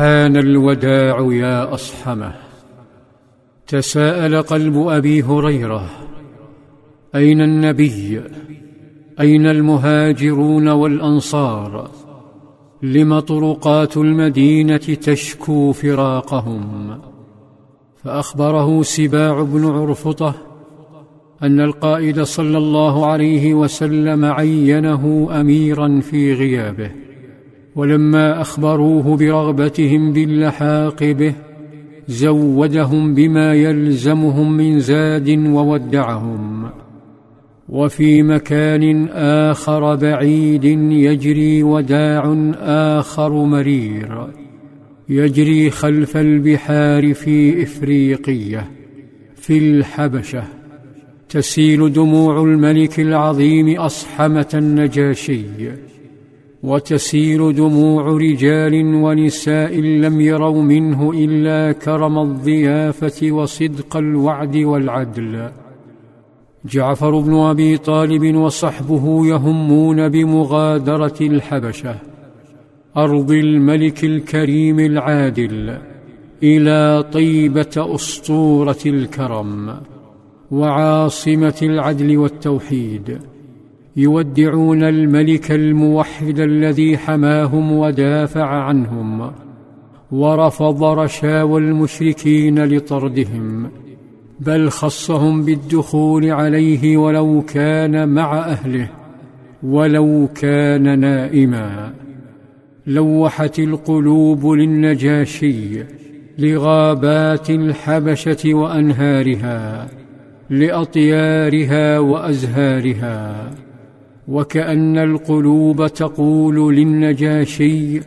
حان الوداع يا أصحمه. تساءل قلب أبي هريرة أين النبي؟ أين المهاجرون والأنصار؟ لم طرقات المدينة تشكو فراقهم؟ فأخبره سباع بن عرفطة أن القائد صلى الله عليه وسلم عينه أميرا في غيابه. ولما أخبروه برغبتهم باللحاق به زودهم بما يلزمهم من زاد وودعهم. وفي مكان آخر بعيد يجري وداع آخر مرير يجري خلف البحار في إفريقية في الحبشة. تسيل دموع الملك العظيم أصحمة النجاشي. وتسيل دموع رجال ونساء لم يروا منه إلا كرم الضيافة وصدق الوعد والعدل. جعفر بن أبي طالب وصحبه يهمون بمغادرة الحبشة. أرض الملك الكريم العادل إلى طيبة أسطورة الكرم وعاصمة العدل والتوحيد. يودعون الملك الموحد الذي حماهم ودافع عنهم ورفض رشاوى المشركين لطردهم بل خصهم بالدخول عليه ولو كان مع أهله ولو كان نائما. لوحت القلوب للنجاشي لغابات الحبشة وأنهارها لأطيارها وأزهارها. وكأن القلوب تقول للنجاشي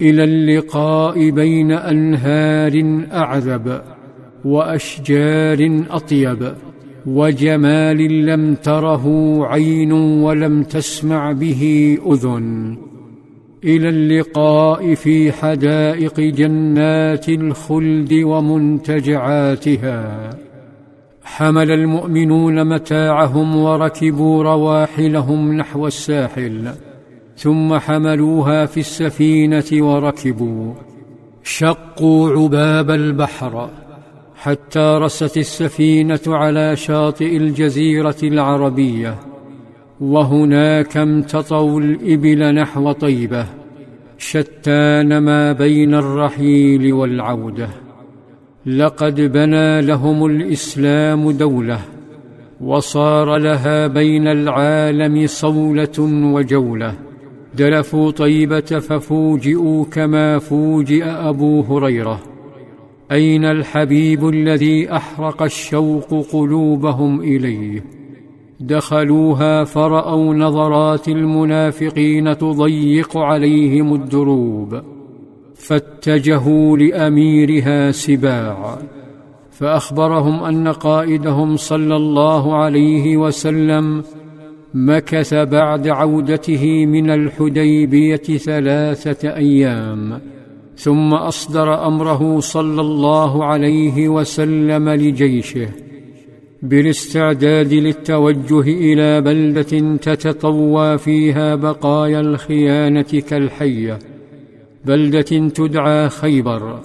إلى اللقاء بين أنهار أعذب وأشجار أطيب وجمال لم تره عين ولم تسمع به أذن. إلى اللقاء في حدائق جنات الخلد ومنتجعاتها. حمل المؤمنون متاعهم وركبوا رواحلهم نحو الساحل ثم حملوها في السفينة وركبوا. شقوا عباب البحر حتى رست السفينة على شاطئ الجزيرة العربية وهناك امتطوا الإبل نحو طيبة شتان ما بين الرحيل والعودة. لقد بنى لهم الإسلام دولة وصار لها بين العالم صولة وجولة. دلفوا طيبة ففوجئوا كما فوجئ أبو هريرة. أين الحبيب الذي أحرق الشوق قلوبهم إليه؟ دخلوها فرأوا نظرات المنافقين تضيق عليهم الدروب. فاتجهوا لأميرها سباع فأخبرهم أن قائدهم صلى الله عليه وسلم مكث بعد عودته من الحديبية ثلاثة أيام ثم أصدر أمره صلى الله عليه وسلم لجيشه بالاستعداد للتوجه إلى بلدة تتطوى فيها بقايا الخيانة كالحية. بلدة تدعى خيبر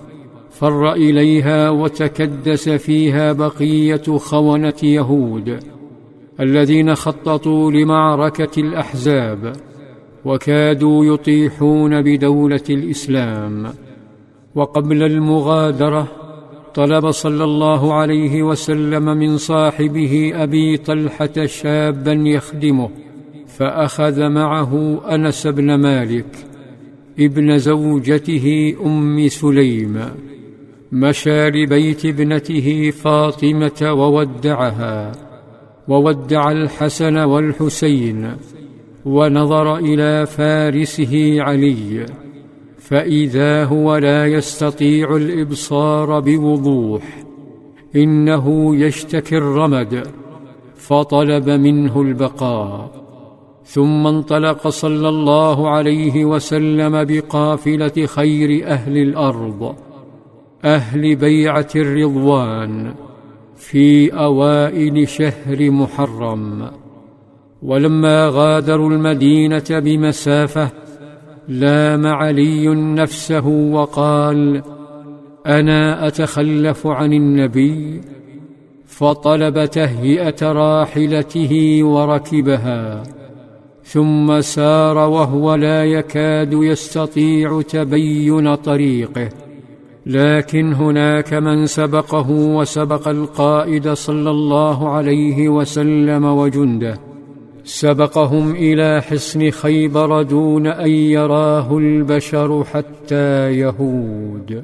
فر إليها وتكدس فيها بقية خونة يهود الذين خططوا لمعركة الأحزاب وكادوا يطيحون بدولة الإسلام. وقبل المغادرة طلب صلى الله عليه وسلم من صاحبه أبي طلحة شابا يخدمه فأخذ معه أنس بن مالك ابن زوجته أم سليم مشى لبيت ابنته فاطمة وودعها وودع الحسن والحسين ونظر إلى فارسه علي فإذا هو لا يستطيع الإبصار بوضوح إنه يشتكي الرمد فطلب منه البقاء. ثم انطلق صلى الله عليه وسلم بقافلة خير أهل الأرض أهل بيعة الرضوان في أوائل شهر محرم. ولما غادروا المدينة بمسافة لام علي نفسه وقال أنا أتخلف عن النبي فطلب تهيئه راحلته وركبها. ثم سار وهو لا يكاد يستطيع تبين طريقه. لكن هناك من سبقه وسبق القائد صلى الله عليه وسلم وجنده. سبقهم إلى حصن خيبر دون أن يراه البشر حتى يهود.